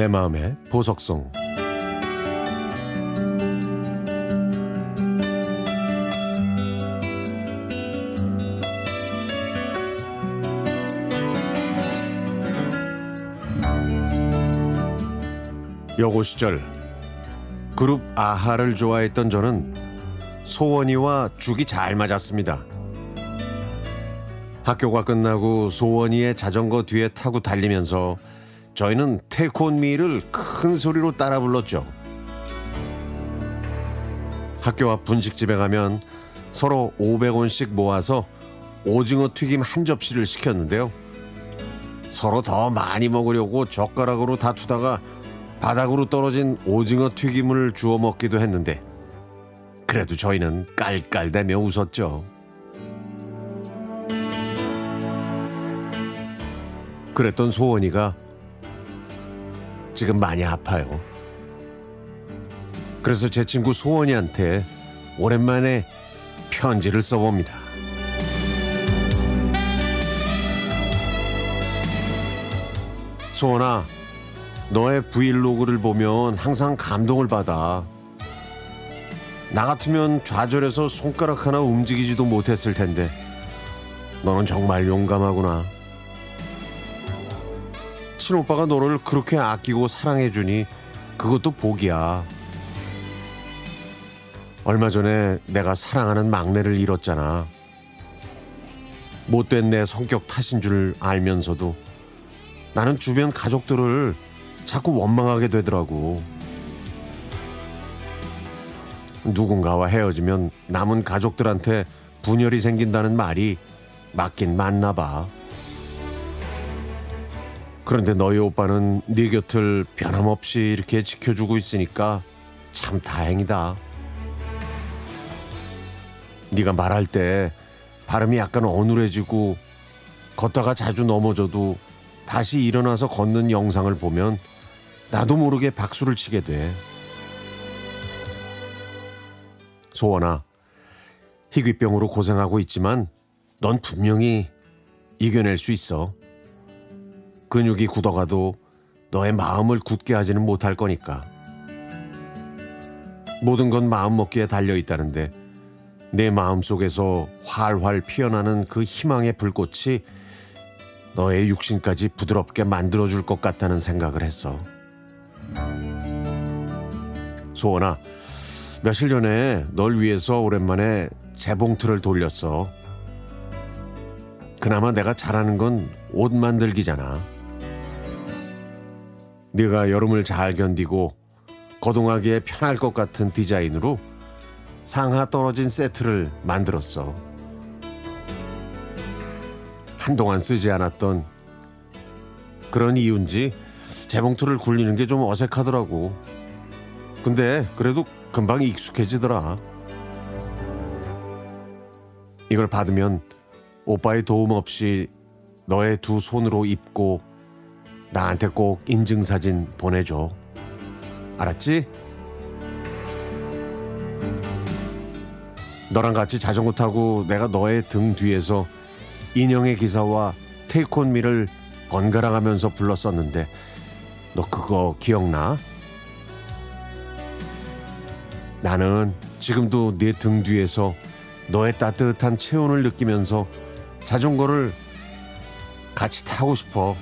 내 마음의 보석송 여고 시절 그룹 아하를 좋아했던 저는 소원이와 죽이 잘 맞았습니다. 학교가 끝나고 소원이의 자전거 뒤에 타고 달리면서 저희는 테콘미를 큰 소리로 따라 불렀죠. 학교 앞 분식집에 가면 서로 500원씩 모아서 오징어 튀김 한 접시를 시켰는데요. 서로 더 많이 먹으려고 젓가락으로 다투다가 바닥으로 떨어진 오징어 튀김을 주워 먹기도 했는데 그래도 저희는 깔깔대며 웃었죠. 그랬던 소원이가 지금 많이 아파요. 그래서 제 친구 소원이한테 오랜만에 편지를 써봅니다. 소원아, 너의 브이로그를 보면 항상 감동을 받아. 나 같으면 좌절해서 손가락 하나 움직이지도 못했을 텐데, 너는 정말 용감하구나. 친오빠가 너를 그렇게 아끼고 사랑해주니 그것도 복이야. 얼마 전에 내가 사랑하는 막내를 잃었잖아. 못된 내 성격 탓인 줄 알면서도 나는 주변 가족들을 자꾸 원망하게 되더라고. 누군가와 헤어지면 남은 가족들한테 분열이 생긴다는 말이 맞긴 맞나 봐. 그런데 너희 오빠는 네 곁을 변함없이 이렇게 지켜주고 있으니까 참 다행이다. 네가 말할 때 발음이 약간 어눌해지고 걷다가 자주 넘어져도 다시 일어나서 걷는 영상을 보면 나도 모르게 박수를 치게 돼. 소원아, 희귀병으로 고생하고 있지만 넌 분명히 이겨낼 수 있어. 근육이 굳어가도 너의 마음을 굳게 하지는 못할 거니까. 모든 건 마음 먹기에 달려 있다는데 내 마음 속에서 활활 피어나는 그 희망의 불꽃이 너의 육신까지 부드럽게 만들어줄 것 같다는 생각을 했어. 소원아, 며칠 전에 널 위해서 오랜만에 재봉틀을 돌렸어. 그나마 내가 잘하는 건 옷 만들기잖아. 네가 여름을 잘 견디고 거동하기에 편할 것 같은 디자인으로 상하 떨어진 세트를 만들었어. 한동안 쓰지 않았던 그런 이유인지 재봉틀을 굴리는 게 좀 어색하더라고. 근데 그래도 금방 익숙해지더라. 이걸 받으면 오빠의 도움 없이 너의 두 손으로 입고 나한테 꼭 인증사진 보내줘. 알았지? 너랑 같이 자전거 타고 내가 너의 등 뒤에서 인형의 기사와 테이콘미를 번갈아 가면서 불렀었는데 너 그거 기억나? 나는 지금도 네등 뒤에서 너의 따뜻한 체온을 느끼면서 자전거를 같이 타고 싶어.